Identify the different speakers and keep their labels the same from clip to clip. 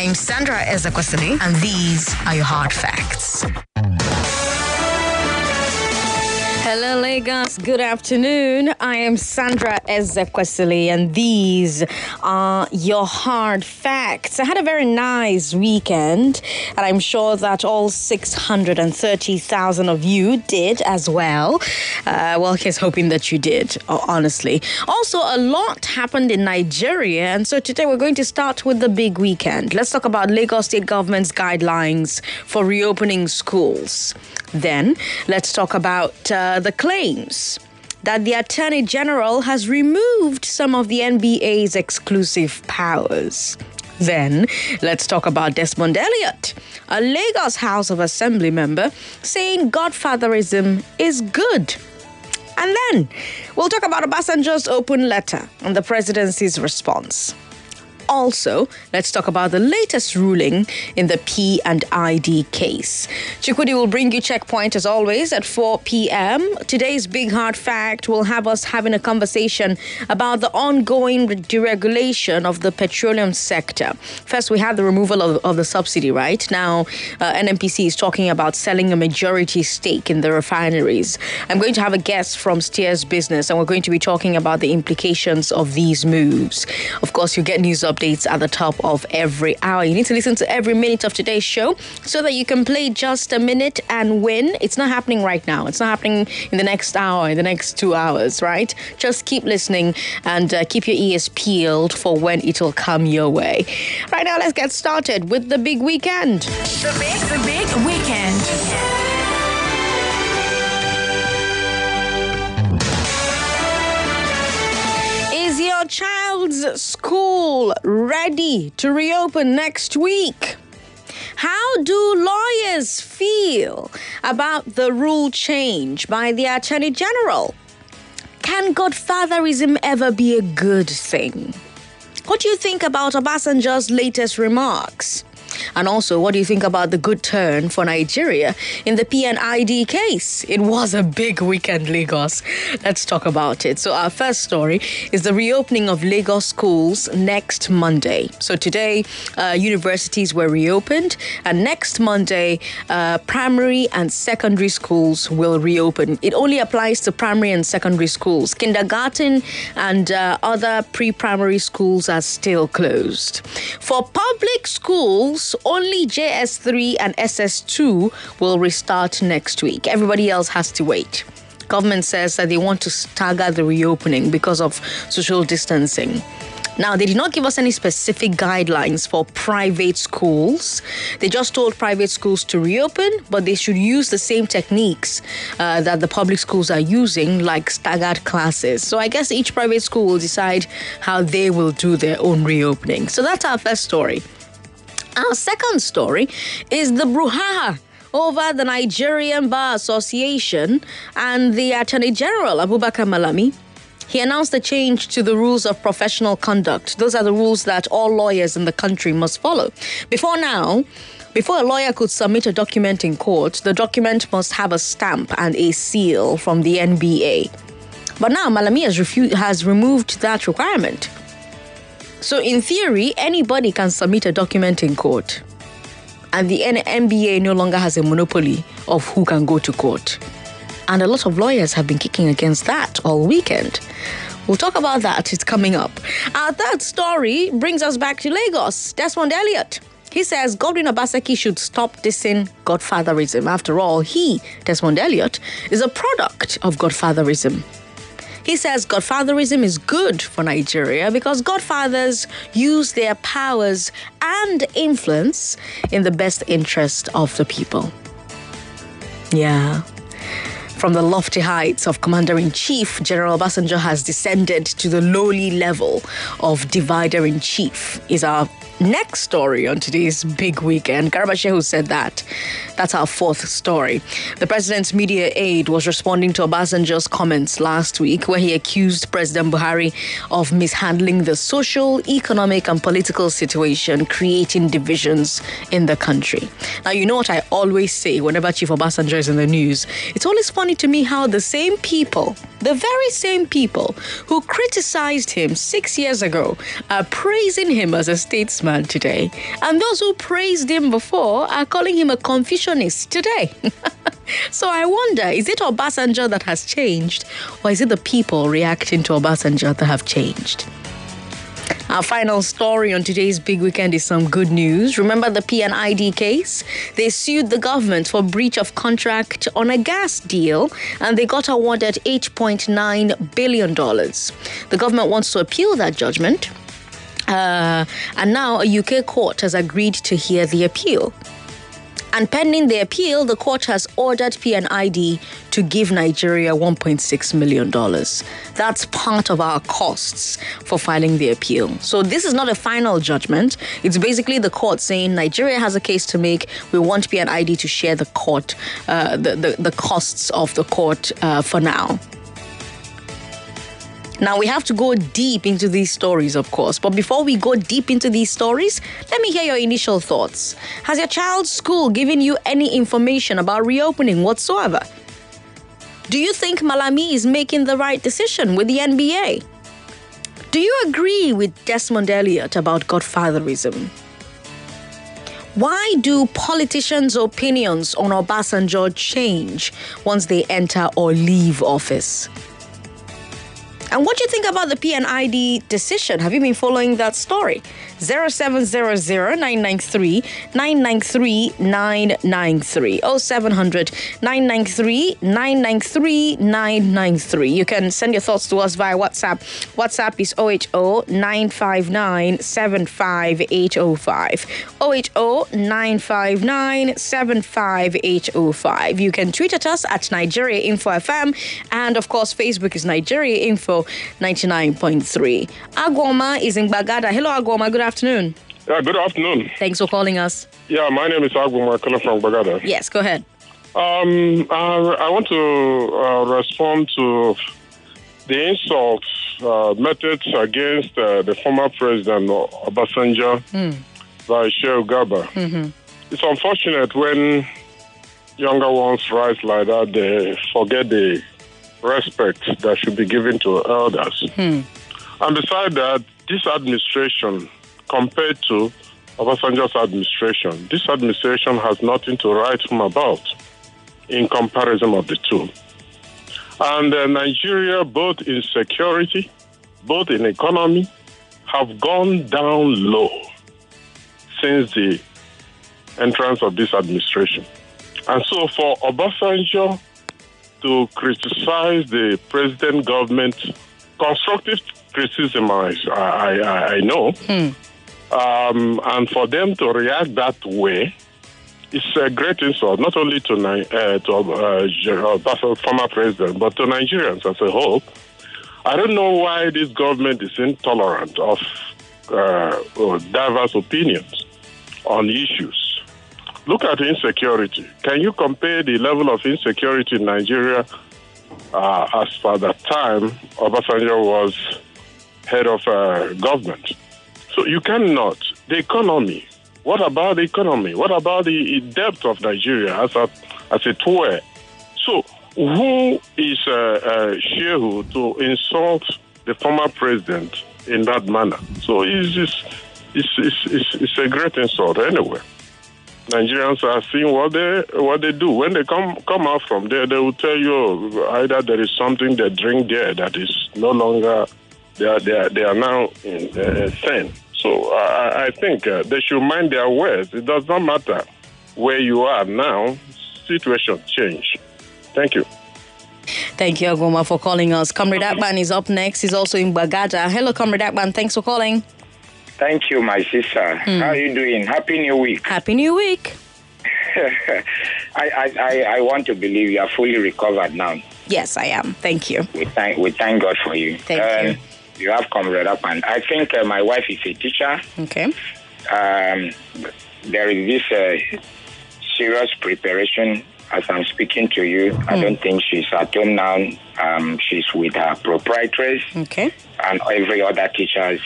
Speaker 1: I'm Sandra Ezekwesili, and these are your hard facts. Hello, Lagos. Good afternoon. I am Sandra Ezekwesili, and these are your hard facts. I had a very nice weekend, and I'm sure that all 630,000 of you did as well. Uh, well, here's hoping that you did, honestly. Also, a lot happened in Nigeria, and so today we're going to start with the big weekend. Let's talk about Lagos State government's guidelines for reopening schools. Then, let's talk about uh, the claims that the Attorney General has removed some of the NBA's exclusive powers. Then, let's talk about Desmond Elliott, a Lagos House of Assembly member, saying Godfatherism is good. And then, we'll talk about Obasanjo's open letter and the presidency's response. Also, let's talk about the latest ruling in the P and ID case. Chukwudi will bring you checkpoint as always at 4 p.m. Today's big hard fact will have us having a conversation about the ongoing deregulation of the petroleum sector. First, we have the removal of, of the subsidy, right? Now, uh, NNPC is talking about selling a majority stake in the refineries. I'm going to have a guest from Stears Business, and we're going to be talking about the implications of these moves. Of course, you get news up updates at the top of every hour. You need to listen to every minute of today's show so that you can play just a minute and win. It's not happening right now. It's not happening in the next hour, in the next two hours, right? Just keep listening and uh, keep your ears peeled for when it'll come your way. Right now, let's get started with the big weekend.
Speaker 2: The big, the big weekend.
Speaker 1: Is your child's school ready to reopen next week? How do lawyers feel about the rule change by the Attorney General? Can godfatherism ever be a good thing? What do you think about Obasanjo's latest remarks? And also, what do you think about the good turn for Nigeria in the PNID case? It was a big weekend, Lagos. Let's talk about it. So, our first story is the reopening of Lagos schools next Monday. So, today, uh, universities were reopened, and next Monday, uh, primary and secondary schools will reopen. It only applies to primary and secondary schools. Kindergarten and uh, other pre primary schools are still closed. For public schools, only JS3 and SS2 will restart next week. Everybody else has to wait. Government says that they want to stagger the reopening because of social distancing. Now, they did not give us any specific guidelines for private schools. They just told private schools to reopen, but they should use the same techniques uh, that the public schools are using, like staggered classes. So I guess each private school will decide how they will do their own reopening. So that's our first story. Our second story is the brouhaha over the Nigerian Bar Association and the Attorney General, Abubakar Malami. He announced a change to the rules of professional conduct. Those are the rules that all lawyers in the country must follow. Before now, before a lawyer could submit a document in court, the document must have a stamp and a seal from the NBA. But now Malami has, refu- has removed that requirement. So, in theory, anybody can submit a document in court. And the NBA no longer has a monopoly of who can go to court. And a lot of lawyers have been kicking against that all weekend. We'll talk about that. It's coming up. Our third story brings us back to Lagos. Desmond Elliott. He says Godwin Obaseki should stop dissing godfatherism. After all, he, Desmond Elliott, is a product of godfatherism. He says godfatherism is good for Nigeria because godfathers use their powers and influence in the best interest of the people. Yeah. From the lofty heights of Commander in Chief, General Obasanjo has descended to the lowly level of Divider in Chief, is our next story on today's big weekend. Garba Shehu said that. That's our fourth story. The president's media aide was responding to Obasanjo's comments last week, where he accused President Buhari of mishandling the social, economic, and political situation, creating divisions in the country. Now, you know what I always say whenever Chief Obasanjo is in the news? It's always funny to me how the same people The very same people who criticized him six years ago are praising him as a statesman today. And those who praised him before are calling him a Confucianist today. so I wonder is it Obasanjo that has changed, or is it the people reacting to Obasanjo that have changed? Our final story on today's big weekend is some good news. Remember the PNID case? They sued the government for breach of contract on a gas deal and they got awarded $8.9 billion. The government wants to appeal that judgment. Uh, and now a UK court has agreed to hear the appeal. And pending the appeal, the court has ordered PNID to give Nigeria $1.6 million. That's part of our costs for filing the appeal. So this is not a final judgment. It's basically the court saying Nigeria has a case to make. We want PNID to share the court, uh, the, the, the costs of the court uh, for now. Now, we have to go deep into these stories, of course, but before we go deep into these stories, let me hear your initial thoughts. Has your child's school given you any information about reopening whatsoever? Do you think Malami is making the right decision with the NBA? Do you agree with Desmond Elliott about godfatherism? Why do politicians' opinions on Obasanjo change once they enter or leave office? And what do you think about the PNID decision? Have you been following that story? 0700 993 993 993 0700 993 993 993. You can send your thoughts to us via WhatsApp. WhatsApp is 080 959 75805. 080 959 75805. You can tweet at us at Nigeria Info FM. And of course, Facebook is Nigeria Info 99.3. Agwoma is in Bagada. Hello, Agwoma. Good afternoon.
Speaker 3: Yeah, good afternoon.
Speaker 1: Thanks for calling us.
Speaker 3: Yeah, my name is Agwoma calling from Bagada.
Speaker 1: Yes, go ahead.
Speaker 3: Um, uh, I want to uh, respond to the insults uh, methods against uh, the former president Obasanjo
Speaker 1: Mm.
Speaker 3: by Sheikh Gaba.
Speaker 1: Mm-hmm.
Speaker 3: It's unfortunate when younger ones rise like that, they forget the respect that should be given to elders.
Speaker 1: Hmm.
Speaker 3: And besides that, this administration, compared to Obasanjo's administration, this administration has nothing to write home about in comparison of the two. And uh, Nigeria, both in security, both in economy, have gone down low since the entrance of this administration. And so for Obasanjo to criticize the president government, constructive criticism, I, I, I know, um, and for them to react that way, it's a great insult, not only to, uh, to uh, Obasanjo, former president, but to Nigerians as a whole. I don't know why this government is intolerant of uh, diverse opinions on issues. Look at insecurity. Can you compare the level of insecurity in Nigeria uh, as per the time Obasanjo was head of uh, government? So you cannot. The economy. What about the economy? What about the depth of Nigeria as a, as it were? So who is uh, uh, Shehu to insult the former president in that manner? So it's, it's, it's, it's, it's a great insult anyway. Nigerians are seeing what they what they do. When they come come out from there, they will tell you either there is something they drink there that is no longer they are they are, they are now in uh, sane. So I, I think uh, they should mind their words. It does not matter where you are now. Situation change. Thank you.
Speaker 1: Thank you, Agoma, for calling us. Comrade Akpan is up next. He's also in Bagada. Hello, Comrade Akpan. Thanks for calling.
Speaker 4: Thank you, my sister. How are you doing? Happy New Week.
Speaker 1: Happy New Week.
Speaker 4: I, I, I, I want to believe you are fully recovered now.
Speaker 1: Yes, I am. Thank you.
Speaker 4: We thank, we thank God for you.
Speaker 1: Thank you.
Speaker 4: You have come right up, and I think uh, my wife is a teacher.
Speaker 1: Okay.
Speaker 4: Um, there is this uh, serious preparation as I'm speaking to you. I don't think she's at home now. Um, she's with her proprietress
Speaker 1: Okay.
Speaker 4: and every other teacher is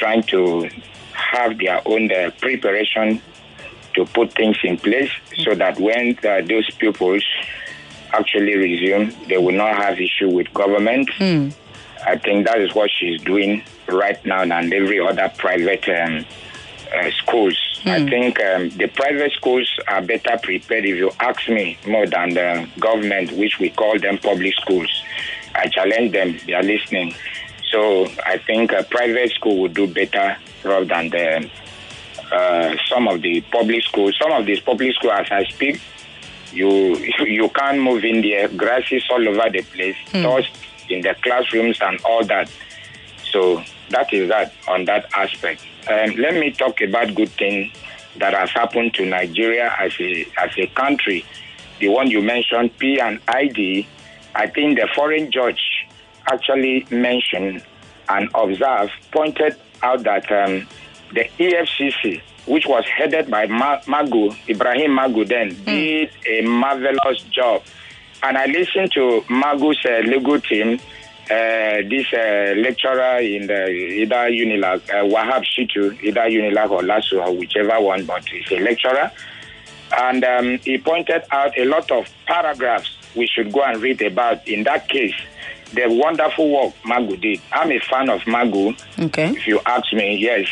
Speaker 4: trying to have their own uh, preparation to put things in place so that when uh, those pupils actually resume. They will not have issue with government. I think that is what she's doing right now and every other private um, uh, schools. I think um, the private schools are better prepared, if you ask me, more than the government, which we call them public schools. I challenge them, they are listening. So I think a private school would do better rather than the, uh, some of the public schools. Some of these public schools, as I speak, you you can't move in there. Grass is all over the place, dust in the classrooms and all that. So that is that on that aspect. Um, let me talk about good thing that has happened to Nigeria as a as a country. The one you mentioned, P and ID. I think the foreign judge actually mentioned and observed, pointed out that um, the EFCC, which was headed by Ma- Magu, Ibrahim Magu then, did a marvelous job. And I listened to Magu's uh, legal team, uh, this uh, lecturer in the either Unilag, uh, Wahab Shittu, either Unilag or LASU, or whichever one, but he's a lecturer. And um, he pointed out a lot of paragraphs we should go and read about. In that case, the wonderful work Magu did. I'm a fan of Magu,
Speaker 1: Okay.
Speaker 4: if you ask me, yes.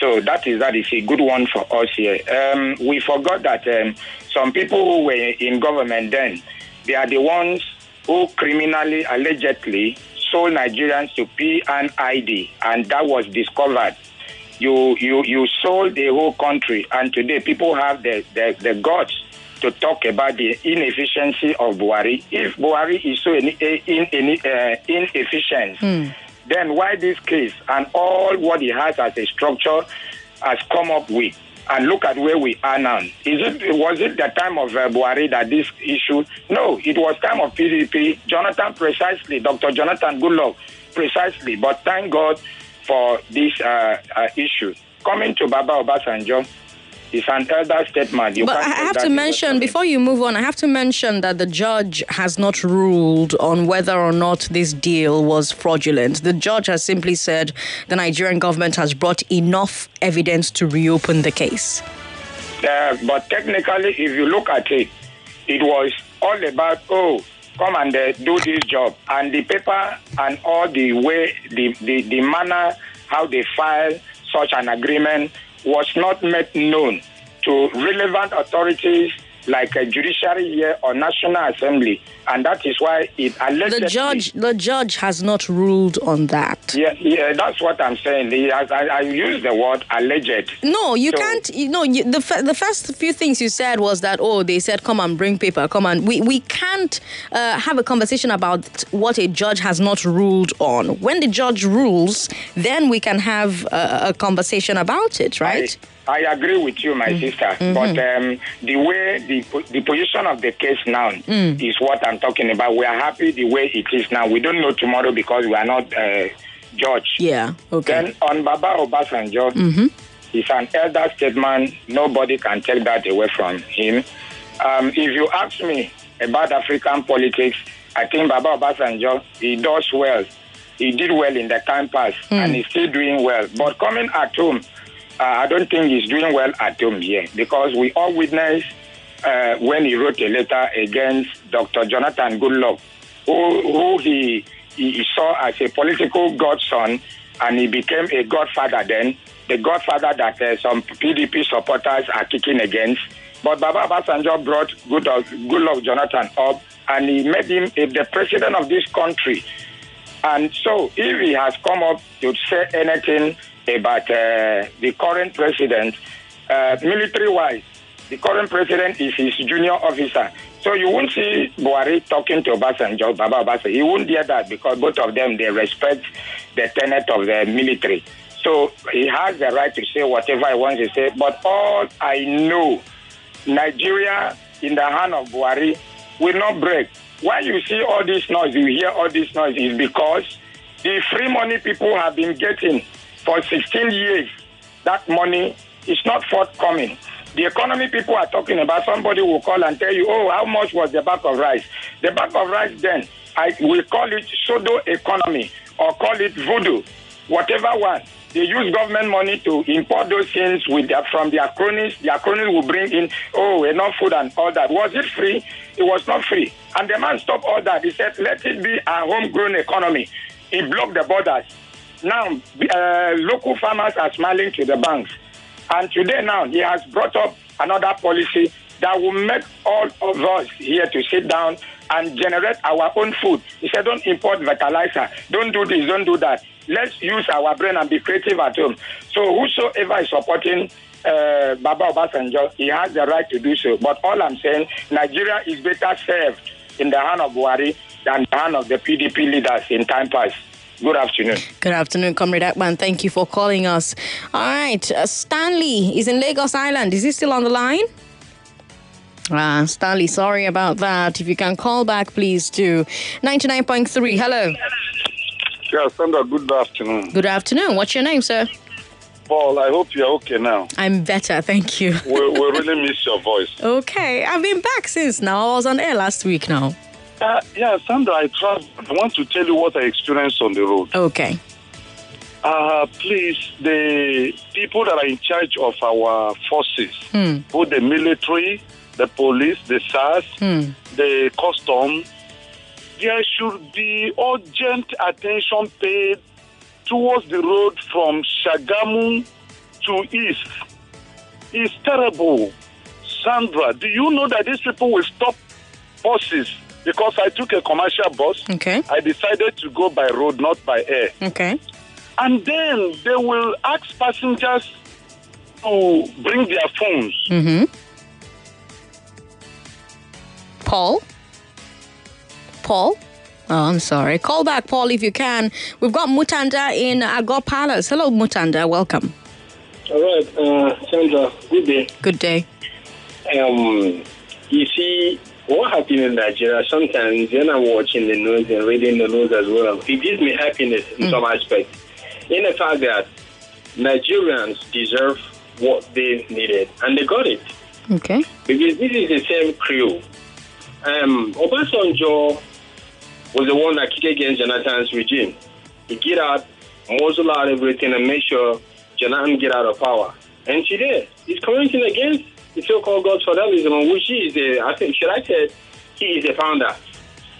Speaker 4: So that is that is a good one for us here. Um, we forgot that um, some people who were in government then, they are the ones who criminally, allegedly sold Nigerians to PNID, and I D and that was discovered. You you you sold the whole country, and today people have the the, the guts to talk about the inefficiency of Buhari. If Buhari is so in, in, in, uh, inefficient, then why this case and all what he has as a structure has come up with? And look at where we are now. Is it was it the time of uh, Buhari that this issue? No, it was time of PDP. Jonathan precisely, Dr. Jonathan Goodluck precisely. But thank God for this uh, uh, issue. Coming to Baba Obasanjo, it's an elder statement. You
Speaker 1: But I have to mention, before you move on, I have to mention that the judge has not ruled on whether or not this deal was fraudulent. The judge has simply said the Nigerian government has brought enough evidence to reopen the case.
Speaker 4: Uh, but technically, if you look at it, it was all about, oh, come and uh, do this job. And the paper and all the way, the, the, the manner how they file such an agreement was not made known to relevant authorities like a judiciary or national assembly. And that is why it allegedly...
Speaker 1: The judge, the judge has not ruled on that.
Speaker 4: Yeah, yeah, that's what I'm saying. Has, I, I use the word alleged.
Speaker 1: No, you
Speaker 4: So-
Speaker 1: can't. You know, you, the the first few things you said was that oh, they said come and bring paper, come and we we can't uh, have a conversation about what a judge has not ruled on. When the judge rules, then we can have a, a conversation about it, right?
Speaker 4: I, I agree with you, my sister. But um, the way the the position of the case now is what I'm talking about. We are happy the way it is now. We don't know tomorrow because we are not uh, judge.
Speaker 1: yeah. Okay.
Speaker 4: Then on Baba Obasanjo, he's an elder statesman. Nobody can take that away from him. Um, if you ask me about African politics, I think Baba Obasanjo, he does well. He did well in the time past, and he's still doing well. But coming at home, uh, I don't think he's doing well at home here because we all witnessed uh, when he wrote a letter against Dr. Jonathan Goodluck, who, who he, he saw as a political godson, and he became a godfather then, the godfather that uh, some PDP supporters are kicking against. But Baba Obasanjo brought Goodluck, Goodluck Jonathan up, and he made him uh, the president of this country. And so, if he has come up to say anything about uh, the current president, uh, military wise, the current president is his junior officer. So you won't see Buhari talking to Obasanjo, Baba Obasanjo. He won't hear that because both of them, they respect the tenet of the military. So he has the right to say whatever he wants to say. But all I know, Nigeria in the hand of Buhari will not break. Why you see all this noise, you hear all this noise, is because the free money people have been getting for 16 years, that money is not forthcoming. The economy people are talking about, somebody will call and tell you, oh, how much was the bag of rice? The bag of rice then, I will call it pseudo economy or call it voodoo, whatever one. They use government money to import those things with their, from their cronies. Their cronies will bring in, oh, enough food and all that. Was it free? It was not free. And the man stopped all that. He said, let it be a homegrown economy. He blocked the borders. Now, uh, local farmers are smiling to the banks. And today now, he has brought up another policy that will make all of us here to sit down and generate our own food. He said, don't import fertilizer. Don't do this, don't do that. Let's use our brain and be creative at home. So whosoever is supporting uh, Baba Obasanjo, he has the right to do so. But all I'm saying, Nigeria is better served in the hand of Buhari than the hand of the PDP leaders in time past. Good afternoon.
Speaker 1: Good afternoon, Comrade Akman. Thank you for calling us. All right, uh, Stanley is in Lagos Island. Is he still on the line? Ah, Stanley, sorry about that. If you can call back, please do. 99.3, hello.
Speaker 5: Yeah, Sandra, good afternoon.
Speaker 1: Good afternoon. What's your name, sir?
Speaker 5: Paul, I hope you're okay now.
Speaker 1: I'm better, thank you.
Speaker 5: we, we really miss your voice.
Speaker 1: Okay, I've been back since now. I was on air last week now.
Speaker 5: Uh, yeah, Sandra, I, trust, I want to tell you what I experienced on the road.
Speaker 1: Okay.
Speaker 5: Uh, please, the people that are in charge of our forces,
Speaker 1: Hmm.
Speaker 5: both the military, the police, the SAS,
Speaker 1: Hmm.
Speaker 5: the custom, there should be urgent attention paid towards the road from Shagamu to East. It's terrible. Sandra, do you know that these people will stop buses? Because I took a commercial bus.
Speaker 1: Okay.
Speaker 5: I decided to go by road, not by air.
Speaker 1: Okay.
Speaker 5: And then they will ask passengers to bring their phones.
Speaker 1: Mm-hmm. Paul? Paul? Oh, I'm sorry. Call back, Paul, if you can. We've got Mutanda in Ago Palace. Hello, Mutanda. Welcome.
Speaker 6: All right, uh, Sandra, good day.
Speaker 1: Good day.
Speaker 6: Um, you see, what happened in Nigeria, sometimes when I'm watching the news and reading the news as well, it gives me happiness in some aspects. In the fact that Nigerians deserve what they needed, and they got it.
Speaker 1: Okay.
Speaker 6: Because this is the same crew. Um, Obasanjo was the one that kicked against Jonathan's regime. He get out, muzzle out everything, and make sure Jonathan get out of power. And today, he's commenting against the so-called God federalism, which he is the, I think, should I say, he is the founder,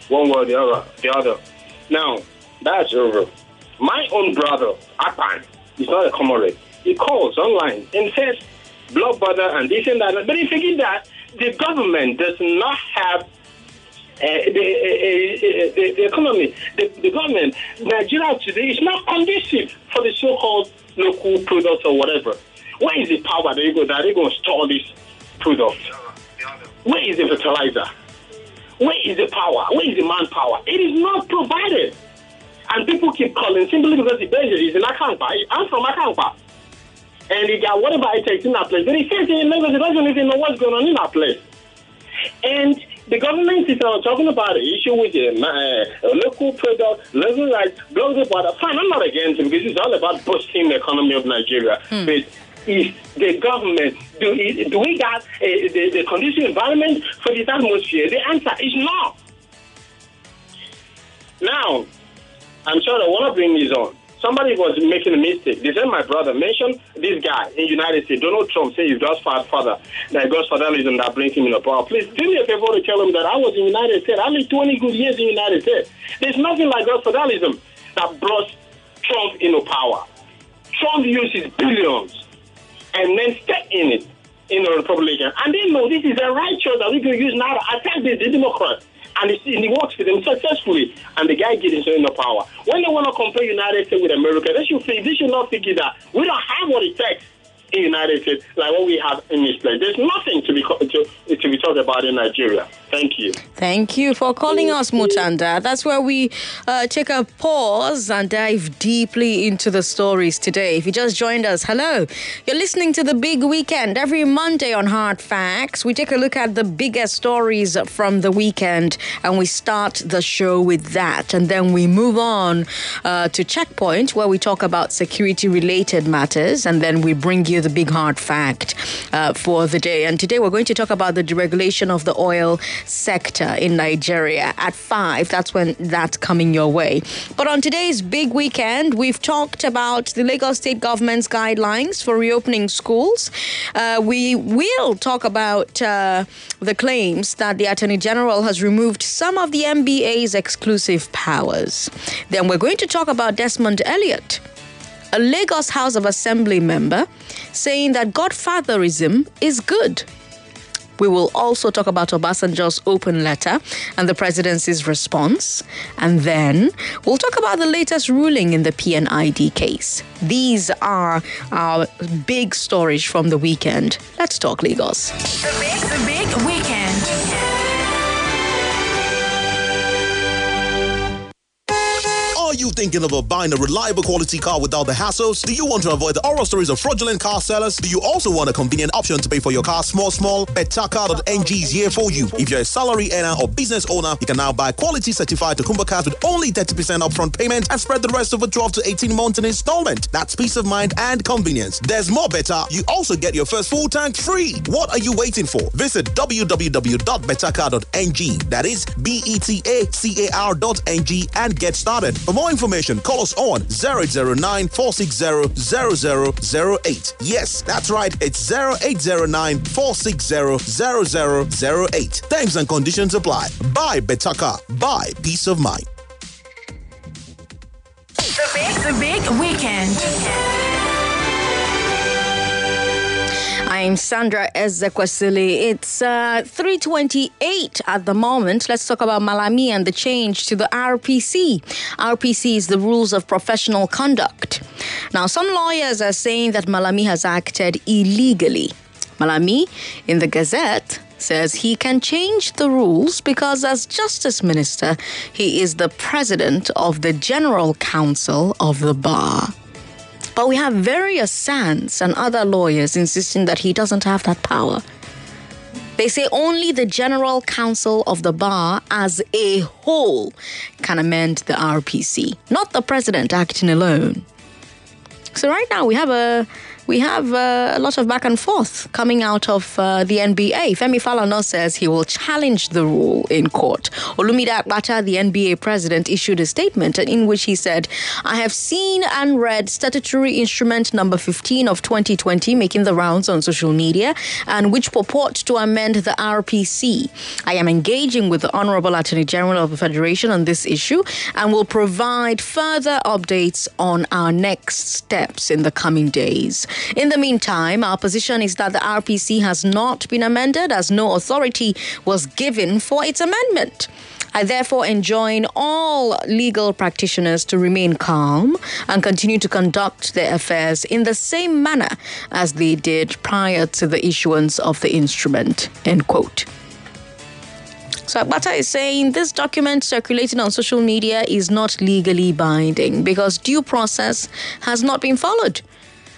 Speaker 6: one way or the other. The other. Now, that's over. My own brother, Akpan, is not a comrade. He calls online and says, blood brother and this and that. But he forget that the government does not have uh, the, uh, uh, the, the economy, the, the government, Nigeria today is not conducive for the so-called local products or whatever. Where is the power that they go that they going to store this product? Where is the fertilizer? Where is the power? Where is the manpower? It is not provided. And people keep calling simply because the base is in Akampa. I'm from Akampa. And he got whatever it takes in that place. But he says in Lagos, he doesn't even know what's going on in that place. And the government is uh, talking about the issue with the uh, local product, local rights, blah, blah, blah. Fine, I'm not against it because it's all about boosting the economy of Nigeria. But is the government, do, do we got uh, the, the condition environment for this atmosphere? The answer is no. Now, I'm sure that one of them is on. Somebody was making a mistake. They said my brother mentioned this guy in United States. Donald Trump said he's God's father, that God's fatherism that brings him in the power. Please do me a favor to tell him that I was in United States. I lived 20 good years in United States. There's nothing like God's fatherism that brought Trump into power. Trump uses billions and then step in it in the Republican. And they know this is a right choice that we can use now to attack the, the Democrats. And it, and it works for them successfully. And the guy gets into power. When they want to compare United States with America, they should, fig- they should not figure that we don't have what it takes in United States like what we have in this place. There's nothing to be to, to be talked about in Nigeria. Thank you.
Speaker 1: Thank you for calling us, Mutanda. That's where we uh, take a pause and dive deeply into the stories today. If you just joined us, hello. You're listening to The Big Weekend every Monday on Hard Facts. We take a look at the biggest stories from the weekend and we start the show with that. And then we move on uh, to Checkpoint where we talk about security related matters and then we bring you the big hard fact uh, for the day. And today we're going to talk about the deregulation of the oil sector in Nigeria. At five, that's when that's coming your way. But on today's big weekend, we've talked about the Lagos State government's guidelines for reopening schools. Uh, we will talk about uh, the claims that the Attorney General has removed some of the NBA's exclusive powers. Then we're going to talk about Desmond Elliott a Lagos House of Assembly member saying that godfatherism is good. We will also talk about Obasanjo's open letter and the presidency's response. And then we'll talk about the latest ruling in the PNID case. These are our big stories from the weekend. Let's talk Lagos.
Speaker 2: The big, the big weekend.
Speaker 7: You thinking of buying a reliable quality car without the hassles? Do you want to avoid the horror stories of fraudulent car sellers? Do you also want a convenient option to pay for your car small, small? Betacar.ng is here for you. If you're a salary earner or business owner, you can now buy quality certified Tokunbo cars with only 30% upfront payment and spread the rest over 12 to 18 months in installment. That's peace of mind and convenience. There's more better. You also get your first full tank free. What are you waiting for? Visit www.betacar.ng. That is B-E-T-A-C-A-R.ng and get started. For more information, call us on 0809 460 0008. Yes, that's right. It's 0809 460 0008. Terms and conditions apply. Buy Betacar. Buy peace of mind.
Speaker 2: The big, the big weekend.
Speaker 1: I'm Sandra Ezekwesili. It's uh, 328 at the moment. Let's talk about Malami and the change to the RPC. RPC is the rules of professional conduct. Now, some lawyers are saying that Malami has acted illegally. Malami, in the Gazette, says he can change the rules because, as Justice Minister, he is the president of the General Council of the Bar. But we have various SANs and other lawyers insisting that he doesn't have that power. They say only the General Council of the Bar as a whole can amend the RPC, not the president acting alone. So, right now, we have a we have uh, a lot of back and forth coming out of uh, the NBA. Femi Falana says he will challenge the rule in court. Olumide Akpata, the NBA president, issued a statement in which he said, I have seen and read statutory instrument number 15 of 2020 making the rounds on social media and which purport to amend the RPC. I am engaging with the Honorable Attorney General of the Federation on this issue and will provide further updates on our next steps in the coming days. In the meantime, our position is that the RPC has not been amended as no authority was given for its amendment. I therefore enjoin all legal practitioners to remain calm and continue to conduct their affairs in the same manner as they did prior to the issuance of the instrument. End quote. So Akpata is saying this document circulating on social media is not legally binding because due process has not been followed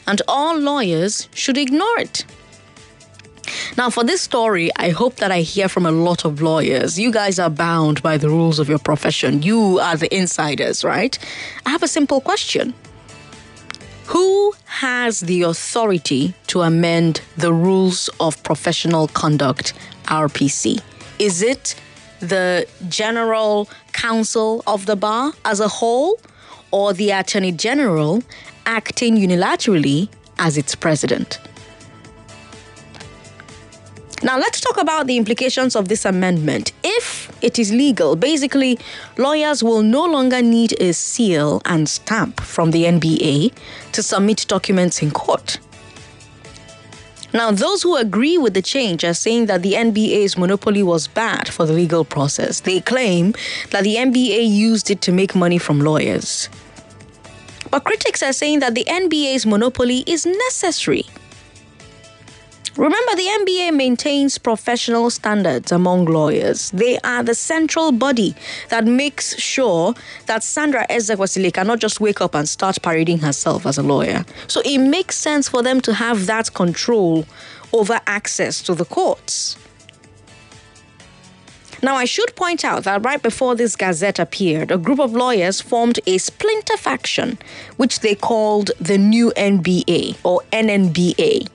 Speaker 1: and all lawyers should ignore it. Now, for this story, I hope that I hear from a lot of lawyers. You guys are bound by the rules of your profession. You are the insiders, right? I have a simple question Who has the authority to amend the rules of professional conduct, RPC? Is it the General Council of the Bar as a whole or the Attorney General acting unilaterally as its president. Now, let's talk about the implications of this amendment. If it is legal, basically, lawyers will no longer need a seal and stamp from the NBA to submit documents in court. Now, those who agree with the change are saying that the NBA's monopoly was bad for the legal process. They claim that the NBA used it to make money from lawyers. But critics are saying that the NBA's monopoly is necessary. Remember, the NBA maintains professional standards among lawyers. They are the central body that makes sure that Sandra Ezekwesili cannot just wake up and start parading herself as a lawyer. So it makes sense for them to have that control over access to the courts. Now, I should point out that right before this gazette appeared, a group of lawyers formed a splinter faction, which they called the New NBA or NNBA.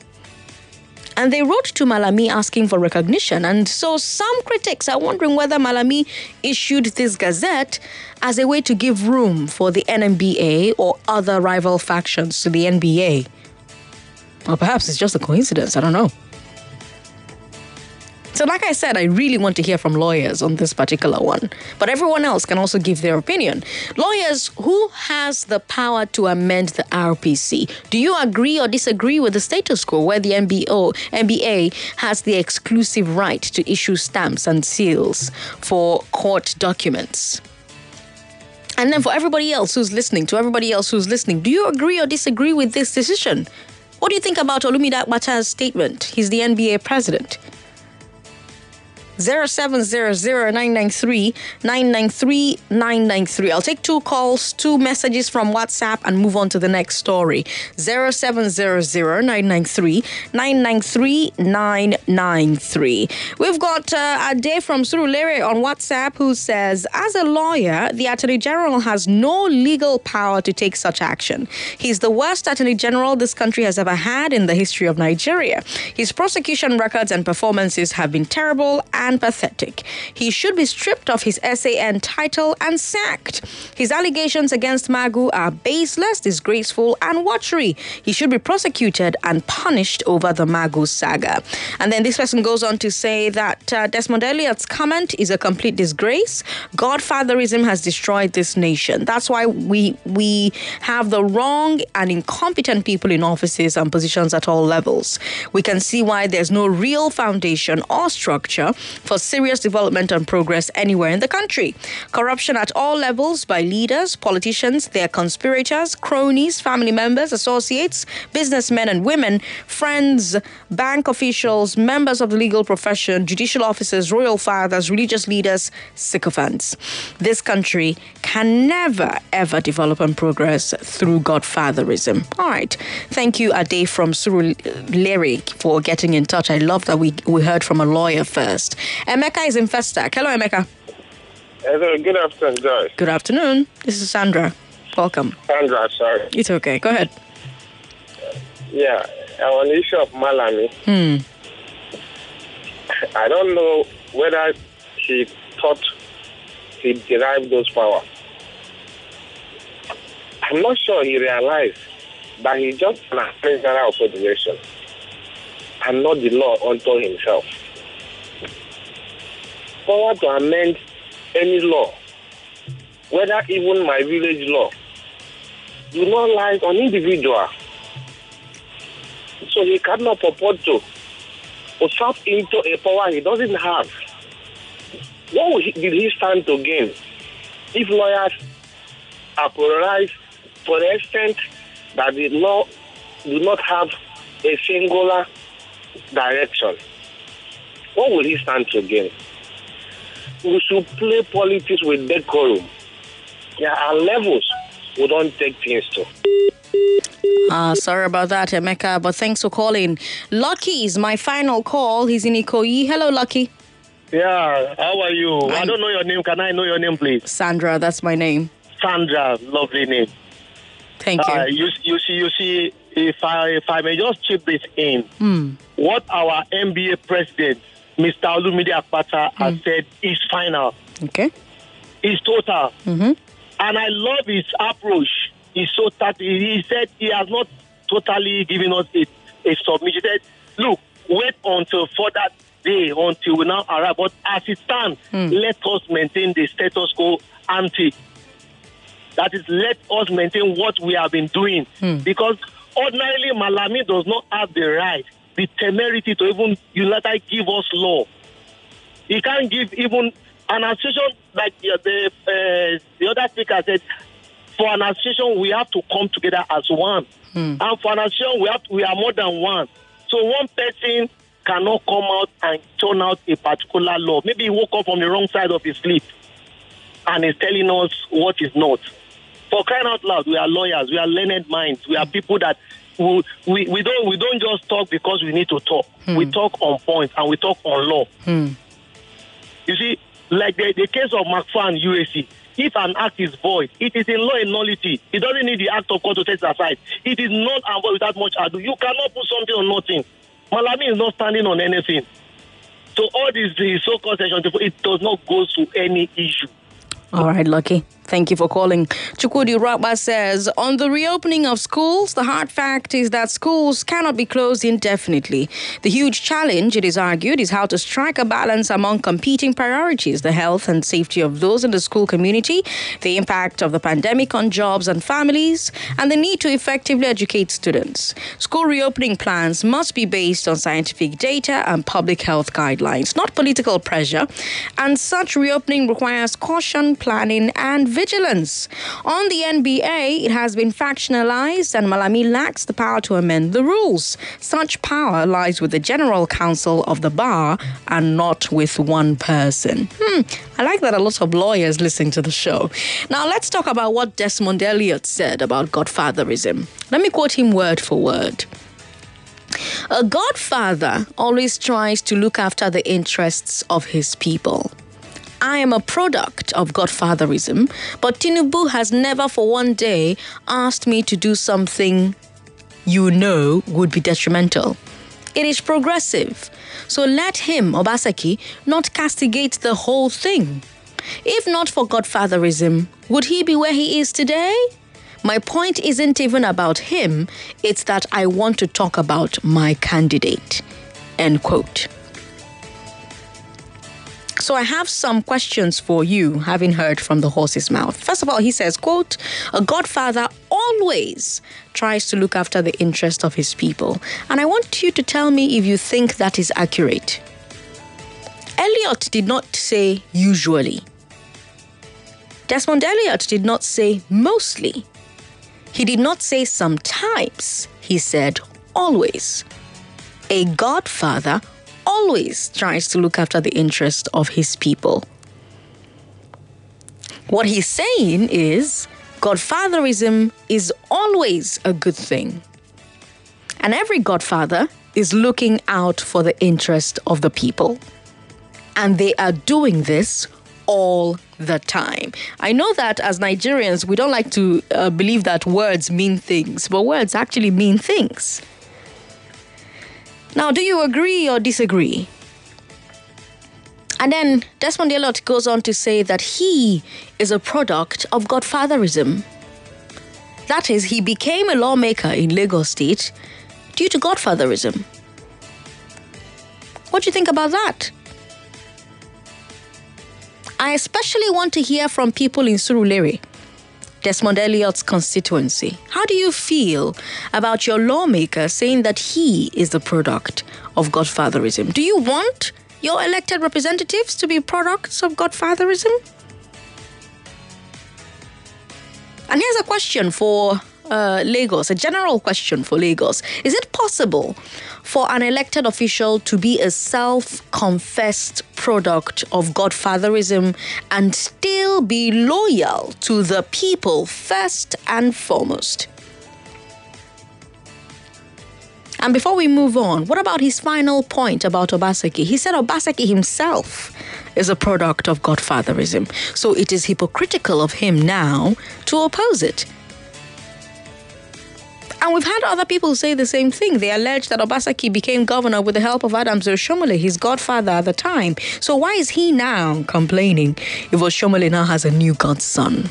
Speaker 1: And they wrote to Malami asking for recognition. And so some critics are wondering whether Malami issued this gazette as a way to give room for the NNBA or other rival factions to the NBA. Or perhaps it's just a coincidence. I don't know. So, like I said, I really want to hear from lawyers on this particular one. But everyone else can also give their opinion. Lawyers, who has the power to amend the RPC? Do you agree or disagree with the status quo where the MBO, NBA has the exclusive right to issue stamps and seals for court documents? And then for everybody else who's listening, to everybody else who's listening, do you agree or disagree with this decision? What do you think about Olumide Akpata's statement? He's the NBA president. 0700-993-993-993. I'll take two calls, two messages from WhatsApp and move on to the next story. 0700-993-993-993. We've got uh, a day from Surulere on WhatsApp who says, as a lawyer, the Attorney General has no legal power to take such action. He's the worst Attorney General this country has ever had in the history of Nigeria. His prosecution records and performances have been terrible and pathetic. He should be stripped of his SAN title and sacked. His allegations against Magu are baseless, disgraceful, and watery. He should be prosecuted and punished over the Magu saga. And then this person goes on to say that uh, Desmond Elliot's comment is a complete disgrace. Godfatherism has destroyed this nation. That's why we we have the wrong and incompetent people in offices and positions at all levels. We can see why there's no real foundation or structure for serious development and progress anywhere in the country. Corruption at all levels by leaders, politicians, their conspirators, cronies, family members, associates, businessmen and women, friends, bank officials, members of the legal profession, judicial officers, royal fathers, religious leaders, sycophants. This country can never, ever develop and progress through godfatherism. All right. Thank you, Ade from Surulere, for getting in touch. I love that we, we heard from a lawyer first. Emeka is in Festac. Hello, Emeka.
Speaker 8: Hello, good afternoon, guys.
Speaker 1: Good afternoon. This is Sandra. Welcome.
Speaker 8: Sandra, sorry.
Speaker 1: It's okay. Go ahead.
Speaker 8: Yeah, on the issue of Malami,
Speaker 1: Hmm.
Speaker 8: I don't know whether he thought he derived those powers. I'm not sure he realized that he just an general of federation and not the law unto himself. Power to amend any law, whether even my village law, do not lie on individual. So he cannot purport to usurp into a power he doesn't have. What did he stand to gain if lawyers are polarized to the extent that the law do not have a singular direction? What will he stand to gain? We should play politics with decorum. There are levels we don't take things to.
Speaker 1: Uh, sorry about that, Emeka, but thanks for calling. Lucky is my final call. He's in Ikoyi. Hello, Lucky.
Speaker 9: Yeah, how are you? I
Speaker 1: I'm-
Speaker 9: don't know your name. Can I know your name, please?
Speaker 1: Sandra, that's my name.
Speaker 9: Sandra, lovely name.
Speaker 1: Thank you.
Speaker 9: Uh, you, you see, you see, if I if I may just chip this in,
Speaker 1: Hmm.
Speaker 9: what our NBA president, Mr. Olumide Akpata,
Speaker 1: Hmm.
Speaker 9: has said is final,
Speaker 1: Okay.
Speaker 9: It's total,
Speaker 1: Mm-hmm.
Speaker 9: and I love his approach. He's so that he said he has not totally given us a, a submission. He said, look, wait until further day until we now arrive. But as it stands, let us maintain the status quo ante. That is, let us maintain what we have been doing. Because ordinarily, Malami does not have the right, the temerity to even unilaterally give us law. He can't give even an association like the the, uh, the other speaker said. For an association, we have to come together as one, and for an association, we have we are more than one. So one person cannot come out and turn out a particular law. Maybe he woke up from the wrong side of his sleep, and is telling us what is not. For crying out loud, we are lawyers, we are learned minds, we are people that we, we, we don't we don't just talk because we need to talk. Hmm. We talk on and we talk on law. Hmm. You see, like the, the case of McFarn UAC, if an act is void, it is in law a nullity. It doesn't need the act of court to set it aside. It is not and void without much ado. You cannot put something on nothing. Malami is not standing on anything. So all this the so-called section, it does not go to any issue.
Speaker 1: All right, Lucky. Thank you for calling. Chukwudi Raba says On the reopening of schools, the hard fact is that schools cannot be closed indefinitely. The huge challenge, it is argued, is how to strike a balance among competing priorities the health and safety of those in the school community, the impact of the pandemic on jobs and families, and the need to effectively educate students. School reopening plans must be based on scientific data and public health guidelines, not political pressure. And such reopening requires caution, planning, and vigilance. On the NBA, it has been factionalized and Malami lacks the power to amend the rules. Such power lies with the General Council of the Bar and not with one person. Hmm, I like that a lot of lawyers listen to the show. Now, let's talk about what Desmond Elliot said about Godfatherism. Let me quote him word for word. A godfather always tries to look after the interests of his people. I am a product of godfatherism, but Tinubu has never for one day asked me to do something you know would be detrimental. It is progressive. So let him, Obaseki, not castigate the whole thing. If not for godfatherism, would he be where he is today? My point isn't even about him, it's that I want to talk about my candidate. End quote. So I have some questions for you, having heard from the horse's mouth. First of all, he says, quote, a godfather always tries to look after the interest of his people. And I want you to tell me if you think that is accurate. Elliot did not say usually. Desmond Elliot did not say mostly. He did not say sometimes. He said always. A godfather always tries to look after the interest of his people. What he's saying is godfatherism is always a good thing. And every godfather is looking out for the interest of the people. And they are doing this all the time. I know that as Nigerians, we don't like to uh, believe that words mean things, but words actually mean things. Now, do you agree or disagree? And then Desmond Elliot goes on to say that he is a product of godfatherism. That is, he became a lawmaker in Lagos State due to godfatherism. What do you think about that? I especially want to hear from people in Surulere, Desmond Elliot's constituency. How do you feel about your lawmaker saying that he is the product of godfatherism? Do you want your elected representatives to be products of godfatherism? And here's a question for uh, Lagos, a general question for Lagos. Is it possible for an elected official to be a self confessed product of godfatherism and still be loyal to the people first and foremost? And before we move on, what about his final point about Obaseki? He said Obaseki himself is a product of godfatherism. So it is hypocritical of him now to oppose it. And we've had other people say the same thing. They allege that Obaseki became governor with the help of Adams Oshiomhole, his godfather at the time. So why is he now complaining if Oshiomhole now has a new godson?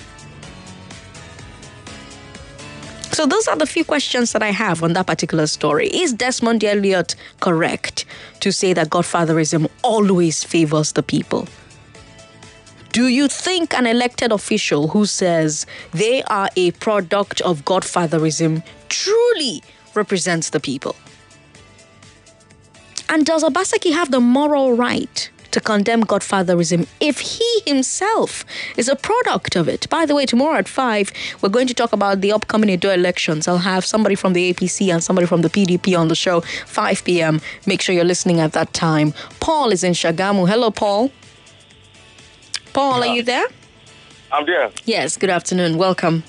Speaker 1: So those are the few questions that I have on that particular story. Is Desmond Elliot correct to say that godfatherism always favors the people? Do you think an elected official who says they are a product of godfatherism truly represents the people? And does Obaseki have the moral right to condemn godfatherism if he himself is a product of it? By the way, tomorrow at 5, we're going to talk about the upcoming Edo elections. I'll have somebody from the APC and somebody from the PDP on the show, 5 p.m. Make sure you're listening at that time. Paul is in Shagamu. Hello, Paul. Paul, are you there?
Speaker 10: I'm there.
Speaker 1: Yes, good afternoon. Welcome.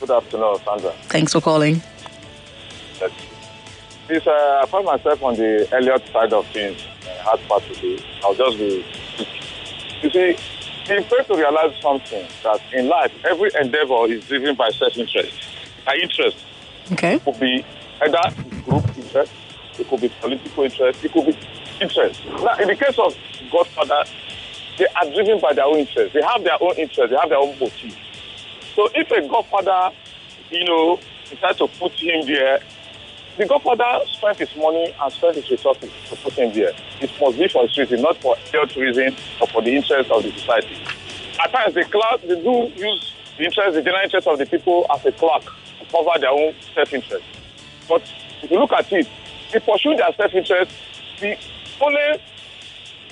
Speaker 10: Good afternoon, Sandra.
Speaker 1: Thanks for calling.
Speaker 10: Yes. Please, uh, I find myself on the Elliot side of things. Uh, hard part to do. I'll just be. You see, it's fair to realize something that in life, every endeavor is driven by self interest. By interest
Speaker 1: Okay.
Speaker 10: could be either group interest it could be political interest, it could be interest. Now, in the case of Godfather, they are driven by their own interest. They have their own interest, they have their own motive. So if a Godfather, you know, decides to put him there, the Godfather spent his money and spent his resources to put him there. It must be for his reason, not for health reason or for the interest of the society. At times, the clerk, they do use the interest, the general interest of the people as a clerk to cover their own self-interest. But if you look at it, they pursue their self-interest. The only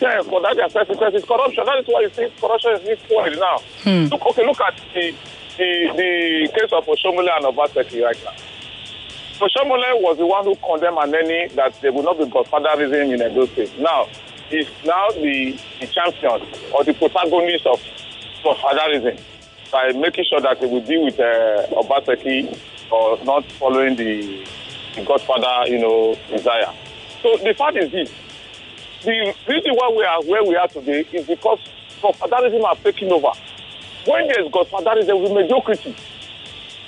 Speaker 10: term for that their self-interest is corruption. That is why you see corruption is being spoiled now.
Speaker 1: Hmm.
Speaker 10: Look, okay, look at the the, the case of Oshiomhole and Obaseki right now. Oshiomhole was the one who condemned Anenih that there will not be godfatherism in Edo State. Now, he's now the, the champion or the protagonist of godfatherism by making sure that he will deal with uh, Obaseki or not following the, the godfather, you know, desire. So the fact is this. The reason why we are where we are today is because godfatherism are taking over. When there's godfatherism with mediocrity,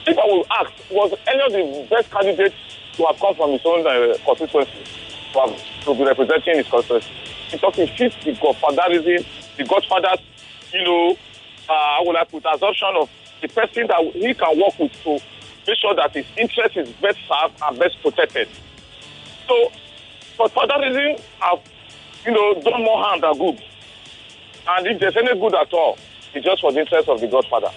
Speaker 10: if I will ask, was any of the best candidates to have come from his own uh, constituency to, have, to be representing his constituency? He's talking the godfatherism, the godfather's, you know, uh, how would I put, assumption of the person that he can work with to make sure that his interest is best served and best protected. So, godfatherism have, you know, done more harm than good. And if there's any good at all, it's just for the interest of the godfather.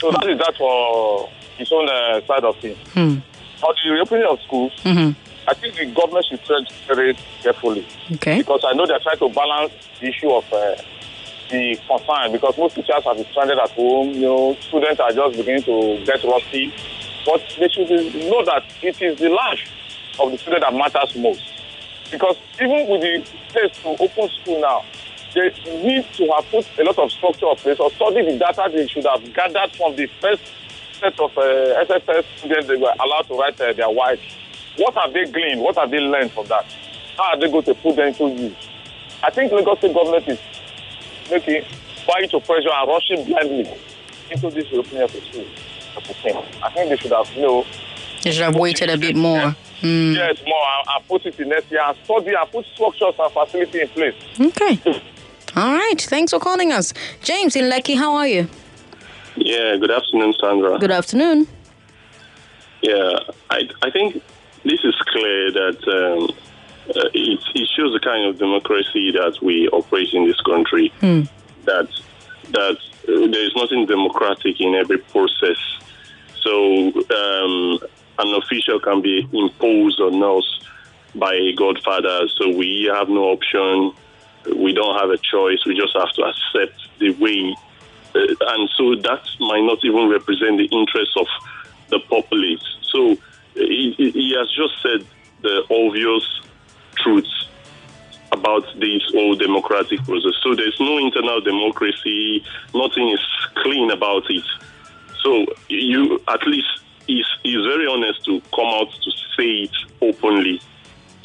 Speaker 10: So that is that for his own uh, side of things.
Speaker 1: Hmm.
Speaker 10: On the reopening of schools,
Speaker 1: Mhm.
Speaker 10: I think the government should tread very carefully
Speaker 1: Okay.
Speaker 10: because I know they're trying to balance the issue of uh, the concern because most teachers have been stranded at home. You know, students are just beginning to get rusty. But they should know that it is the life of the student that matters most. Because even with the place to open school now, they need to have put a lot of structure of place or study the data they should have gathered from the first set of uh, SSS students they were allowed to write uh, their white. What have they gleaned? What have they learned from that? How are they going to put them into use? I think Lagos State government is making buying to pressure and rushing blindly into this the school. I think they should have, you know,
Speaker 1: You should have waited a bit more. Hmm.
Speaker 10: yes, more I, and put it in next year and study and put structures and facility in place.
Speaker 1: Okay. All right. Thanks for calling us. James in Lekki, how are you?
Speaker 11: Yeah, good afternoon, Sandra.
Speaker 1: Good afternoon.
Speaker 11: Yeah, I, I think this is clear that um, uh, it, it shows the kind of democracy that we operate in this country.
Speaker 1: Hmm.
Speaker 11: That that uh, there is nothing democratic in every process. So um, an official can be imposed on us by a godfather. So we have no option. We don't have a choice. We just have to accept the way uh, and so that might not even represent the interests of the populace. So uh, he, he- has just said the obvious truths about this whole democratic process. So there's no internal democracy. Nothing is clean about it. So you at least he's, he's very honest to come out to say it openly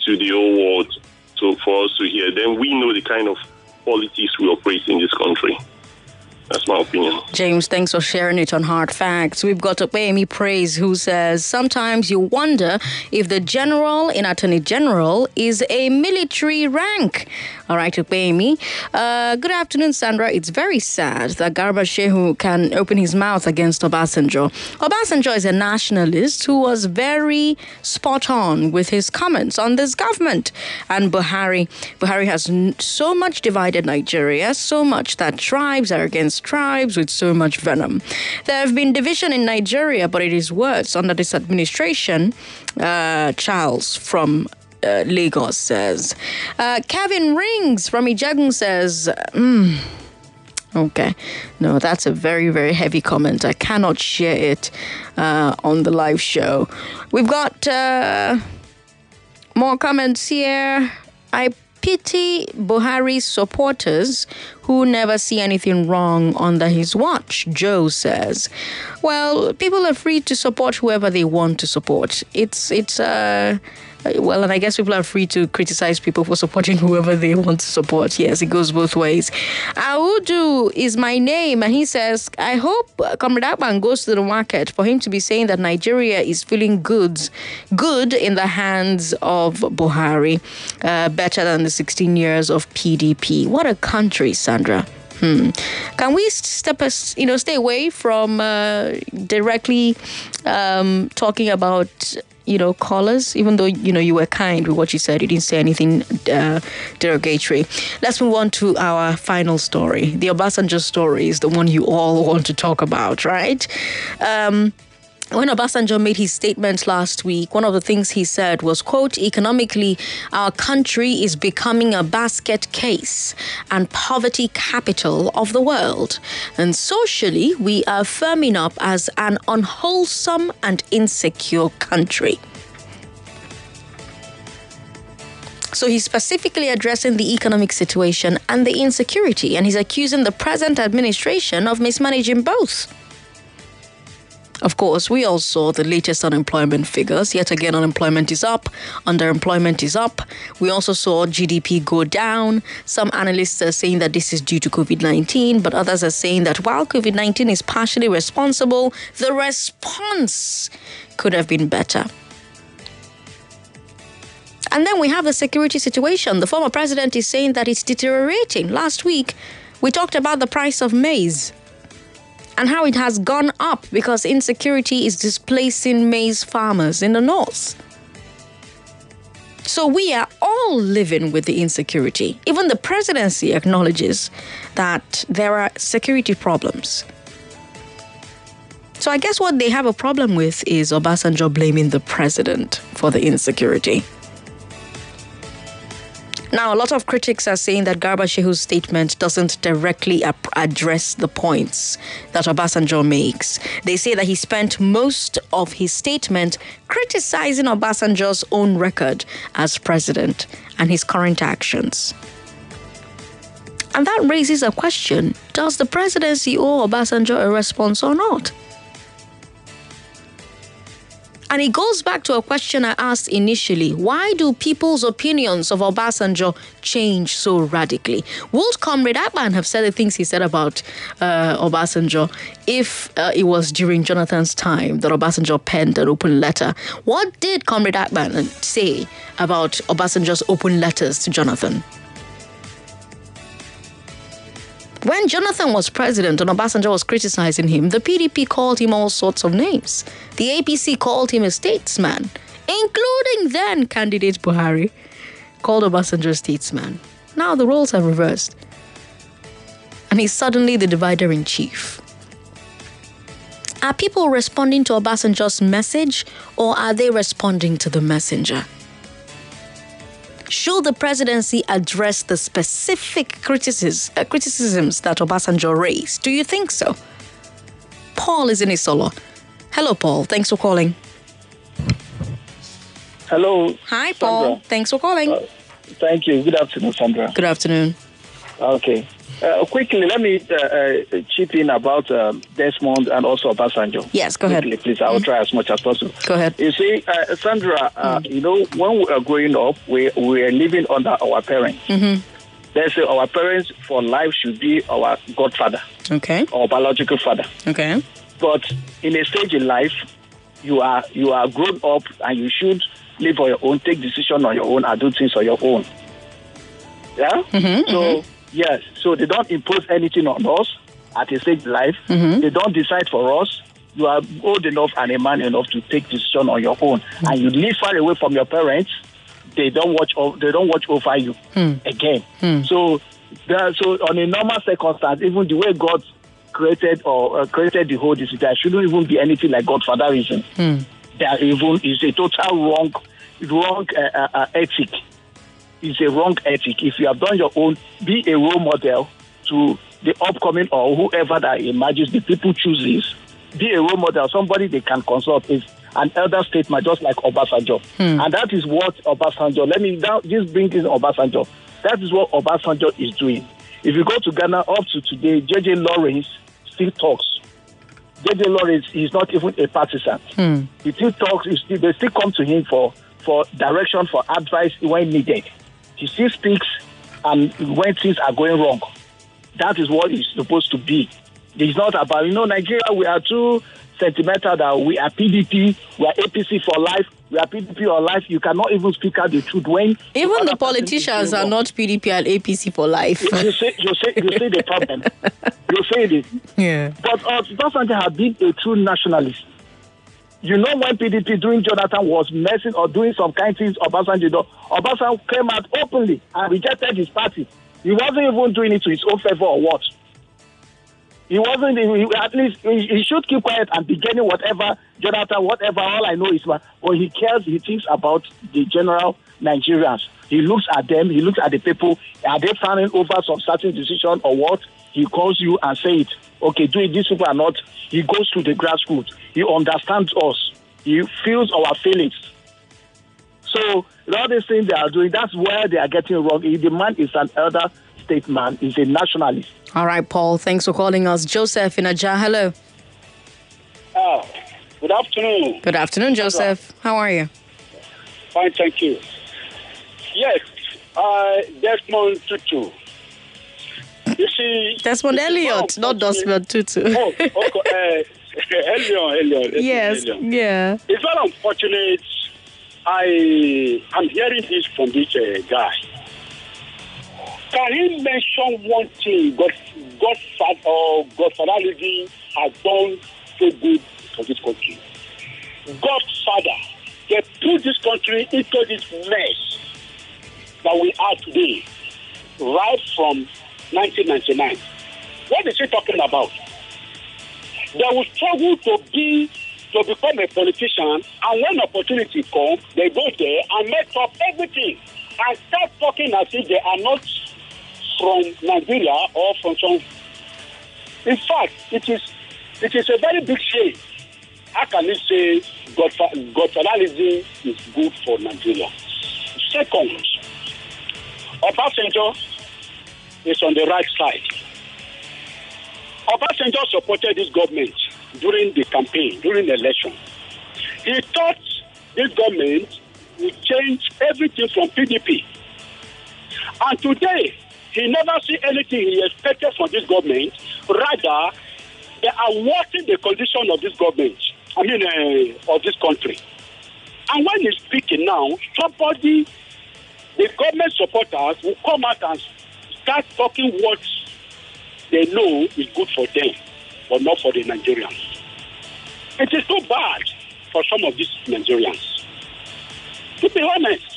Speaker 11: to the whole world so for us to hear. Then we know the kind of politics we operate in this country. That's my opinion.
Speaker 1: James, thanks for sharing it on Hard Facts. We've got Opeyemi Praise who says sometimes you wonder if the general in Attorney General is a military rank. All right, Opeyemi. Uh, good afternoon, Sandra. It's very sad that Garba Shehu can open his mouth against Obasanjo. Obasanjo is a nationalist who was very spot on with his comments on this government. And Buhari, Buhari has so much divided Nigeria, so much that tribes are against tribes with so much venom. There have been division in Nigeria, but it is worse under this administration. Uh, Charles from uh, Lagos says. Uh, Kevin Rings from Ijagun says, mm, Okay. No, that's a very, very heavy comment. I cannot share it uh, on the live show. We've got uh, more comments here. I pity Buhari's supporters who never see anything wrong under his watch, Joe says. Well, people are free to support whoever they want to support. It's it's uh Well, and I guess people are free to criticize people for supporting whoever they want to support. Yes, it goes both ways. Audu is my name, and he says, I hope uh, Comrade Akpan goes to the market for him to be saying that Nigeria is feeling good, good in the hands of Buhari, uh, better than the 16 years of PDP. What a country, Sandra. Hmm. Can we step us, you know, stay away from uh, directly um, talking about, you know, callers? Even though you know you were kind with what you said, you didn't say anything uh, derogatory. Let's move on to our final story. The Obasanjo story is the one you all want to talk about, right? Um, when Obasanjo made his statement last week, one of the things he said was, quote, economically, our country is becoming a basket case and poverty capital of the world. And socially, we are firming up as an unwholesome and insecure country. So he's specifically addressing the economic situation and the insecurity, and he's accusing the present administration of mismanaging both. Of course, we all saw the latest unemployment figures. Yet again, unemployment is up, underemployment is up. We also saw GDP go down. Some analysts are saying that this is due to COVID 19, but others are saying that while COVID 19 is partially responsible, the response could have been better. And then we have the security situation. The former president is saying that it's deteriorating. Last week, we talked about the price of maize and how it has gone up because insecurity is displacing maize farmers in the north. So we are all living with the insecurity. Even the presidency acknowledges that there are security problems. So I guess what they have a problem with is Obasanjo blaming the president for the insecurity. Now, a lot of critics are saying that Garba Shehu's statement doesn't directly ap- address the points that Obasanjo makes. They say that he spent most of his statement criticizing Obasanjo's own record as president and his current actions. And that raises a question Does the presidency owe Obasanjo a response or not? And it goes back to a question I asked initially. Why do people's opinions of Obasanjo change so radically? Would Comrade Akpan have said the things he said about uh, Obasanjo if uh, it was during Jonathan's time that Obasanjo penned an open letter? What did Comrade Akpan say about Obasanjo's open letters to Jonathan? When Jonathan was president and Obasanjo was criticizing him, the PDP called him all sorts of names. The APC called him a statesman, including then candidate Buhari, called Obasanjo a statesman. Now the roles have reversed. And he's suddenly the divider in chief. Are people responding to Obasanjo's message or are they responding to the messenger? Should the presidency address the specific criticisms, uh, criticisms that Obasanjo raised? Do you think so? Paul is in Isolo. Hello, Paul. Thanks for calling.
Speaker 12: Hello.
Speaker 1: Hi, Paul.
Speaker 12: Sandra.
Speaker 1: Thanks for calling.
Speaker 12: Thank you. Good afternoon, Sandra.
Speaker 1: Good afternoon.
Speaker 12: Okay. Uh, quickly, let me uh, uh, chip in about um, Desmond and also Obasanjo.
Speaker 1: Yes, go ahead.
Speaker 12: Quickly, please. I will try as much as possible.
Speaker 1: Go ahead.
Speaker 12: You see, uh, Sandra, uh, you know, when we were growing up, we, we were living under our parents.
Speaker 1: Mm-hmm.
Speaker 12: They say our parents for life should be our godfather
Speaker 1: Okay.
Speaker 12: or biological father.
Speaker 1: Okay.
Speaker 12: But in a stage in life, you are you are grown up and you should live on your own, take decision on your own, and do things on your own. Yeah.
Speaker 1: Mhm,
Speaker 12: so yes, so they don't impose anything on us at a stage life. They don't decide for us. You are old enough and a man enough to take decision on your own, and you live far away from your parents. They don't watch. They don't watch over you again. So, there, so on a normal circumstance, even the way God created or uh, created the whole this, there shouldn't even be anything like Godfatherism. There even is a total wrong, wrong uh, uh, uh, ethic. It's a wrong ethic. If you have done your own, be a role model to the upcoming or whoever that emerges, the people chooses. Be a role model, somebody they can consult is an elder statesman, just like Obasanjo. Hmm. And that is what Obasanjo, let me now, just bring in Obasanjo. That is what Obasanjo is doing. If you go to Ghana up to today, JJ Lawrence still talks. JJ Lawrence is not even a partisan. Hmm. He still talks, he still, they still come to him for for direction, for advice when needed. He still speaks and when things are going wrong. That is what it's supposed to be. It's not about, you know, Nigeria, we are too sentimental that we are PDP, we are APC for life, we are PDP for life. You cannot even speak out the truth when
Speaker 1: even the politicians are not PDP and APC for life.
Speaker 12: You say you say you say the problem. you say it.
Speaker 1: Yeah.
Speaker 12: But uh, Obasanjo has been a true nationalist. You know when PDP during Jonathan was messing or doing some kind of things, Obasanjo, Obasanjo came out openly and rejected his party. He wasn't even doing it to his own favor or what. He wasn't. He, at least he, he, should keep quiet and be getting whatever Jonathan, whatever. All I know is, what. but he cares. He thinks about the general Nigerians. He looks at them. He looks at the people. Are they planning over some certain decision or what? He calls you and say it. Okay, do it. These people are not. He goes to the grassroots. He understands us. He feels our feelings. So all these things they are doing, that's where they are getting wrong. The man is an elder statesman. He's a nationalist.
Speaker 1: All right, Paul. Thanks for calling us. Joseph in Ajah. Hello.
Speaker 13: Oh, good afternoon.
Speaker 1: Good afternoon, Joseph. How are you?
Speaker 13: Fine, thank you. Yes, uh, Desmond Tutu. You see,
Speaker 1: Desmond Elliot, not Desmond Tutu.
Speaker 13: oh, okay. Uh, Elion, Elion.
Speaker 1: Yes, yeah.
Speaker 13: It's very unfortunate. I am hearing this from this uh, guy. Can he mention one thing God, Godfather or Godfatherism has done so good for this country? Godfather, they put this country into this mess that we are today, right from 1999. What is he talking about? They will struggle to be to become a politician, and when opportunity comes, they go there and mess up everything and start talking as if they are not from Nigeria or from some. In fact, it is it is a very big shame. How can you say Godfatherism is good for Nigeria? Second, Obasanjo is on the right side. Obasanjo supported this government during the campaign, during the election. He thought this government would change everything from PDP. And today, he never see anything he expected from this government. Rather, they are worsening the condition of this government. I mean, uh, of this country. And when he's speaking now, somebody, the government supporters will come out and start talking what they know is good for them, but not for the Nigerians. It is too bad for some of these Nigerians. To be honest,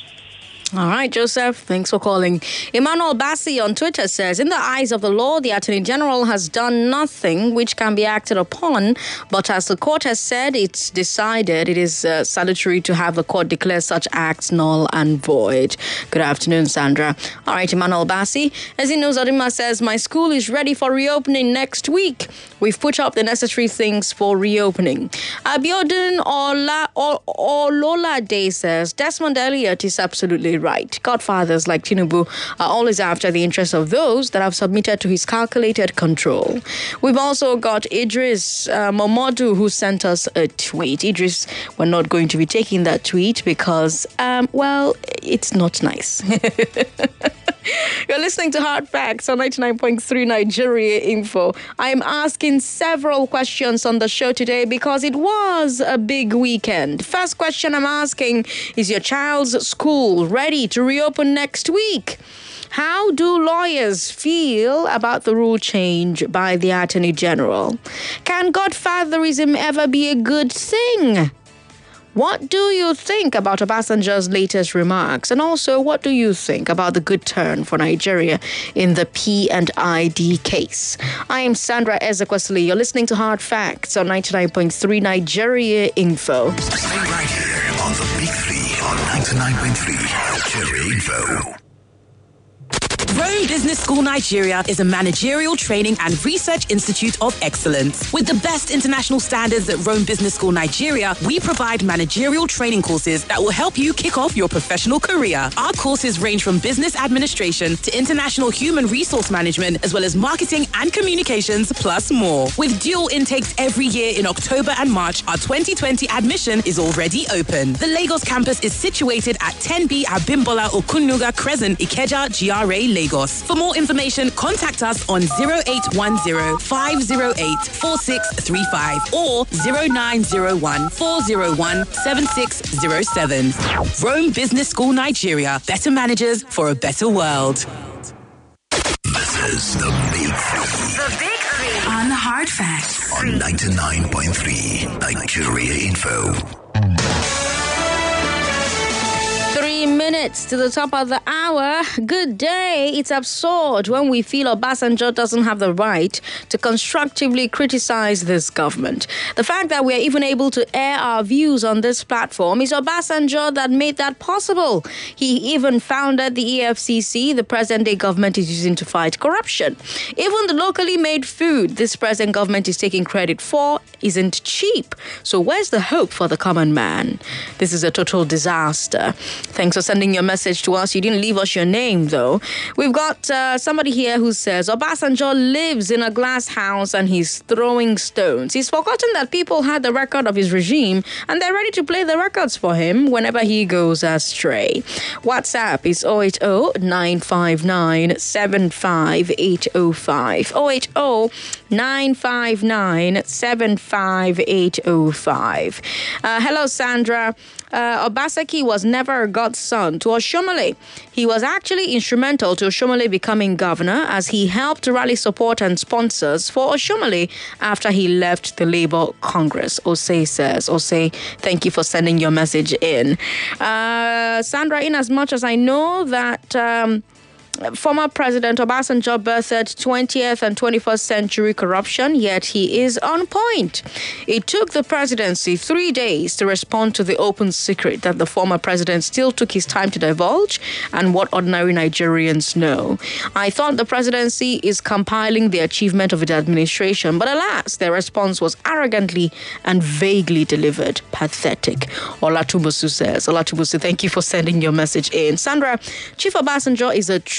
Speaker 1: all right, Joseph, thanks for calling. Emmanuel Bassi on Twitter says In the eyes of the law, the Attorney General has done nothing which can be acted upon, but as the court has said, it's decided it is uh, salutary to have the court declare such acts null and void. Good afternoon, Sandra. All right, Emmanuel Bassi. As he knows, Adima says, My school is ready for reopening next week. We've put up the necessary things for reopening. Abiodun Ola, Olola Day says, Desmond Elliot is absolutely right. Godfathers like Tinubu are always after the interests of those that have submitted to his calculated control. We've also got Idris uh, Momodu who sent us a tweet. Idris, we're not going to be taking that tweet because, um, well, it's not nice. You're listening to Hard Facts on 99.3 Nigeria Info. I'm asking several questions on the show today because it was a big weekend. First question I'm asking is your child's school ready to reopen next week? How do lawyers feel about the rule change by the Attorney General? Can godfatherism ever be a good thing? What do you think about Obasanjo's latest remarks? And also, what do you think about the good turn for Nigeria in the P&ID case? I am Sandra Ezekwesili. You're listening to Hard Facts on 99.3 Nigeria Info.
Speaker 14: Stay right here on the Big Three on 99.3 Nigeria Info. Rome Business School Nigeria is a managerial training and research institute of excellence. With the best international standards at Rome Business School Nigeria, we provide managerial training courses that will help you kick off your professional career. Our courses range from business administration to international human resource management, as well as marketing and communications, plus more. With dual intakes every year in October and March, our 2020 admission is already open. The Lagos campus is situated at 10B Abimbola Okunuga Crescent, Ikeja, GRA, Lagos. For more information, contact us on 0810 508 4635 or 0901 401 7607. Rome Business School Nigeria. Better managers for a better world.
Speaker 15: This is the Big Three
Speaker 2: The Big Three.
Speaker 14: On the hard facts.
Speaker 15: on 99.3 Nigeria Info.
Speaker 1: Minutes to the top of the hour. Good day. It's absurd when we feel Obasanjo doesn't have the right to constructively criticize this government. The fact that we're even able to air our views on this platform is Obasanjo that made that possible. He even founded the EFCC the present day government is using to fight corruption. Even the locally made food this present government is taking credit for isn't cheap. So where's the hope for the common man? This is a total disaster. Thanks for sending your message to us. You didn't leave us your name, though. We've got uh, somebody here who says Obasanjo lives in a glass house and he's throwing stones. He's forgotten that people had the record of his regime and they're ready to play the records for him whenever he goes astray. WhatsApp is 080 959 75805. 080 959 75805. Uh, hello, Sandra. Uh, Obaseki was never a godson to Oshiomhole. He was actually instrumental to Oshiomhole becoming governor as he helped rally support and sponsors for Oshiomhole after he left the Labour Congress. Osei says, Osei, thank you for sending your message in. Uh, Sandra, in as much as I know that. Um, Former President Obasanjo birthed 20th and 21st century corruption, yet he is on point. It took the presidency three days to respond to the open secret that the former president still took his time to divulge and what ordinary Nigerians know. I thought the presidency is compiling the achievement of its administration, but alas, their response was arrogantly and vaguely delivered. Pathetic. Olatubusu says. Olatubusu, thank you for sending your message in. Sandra, Chief Obasanjo is a true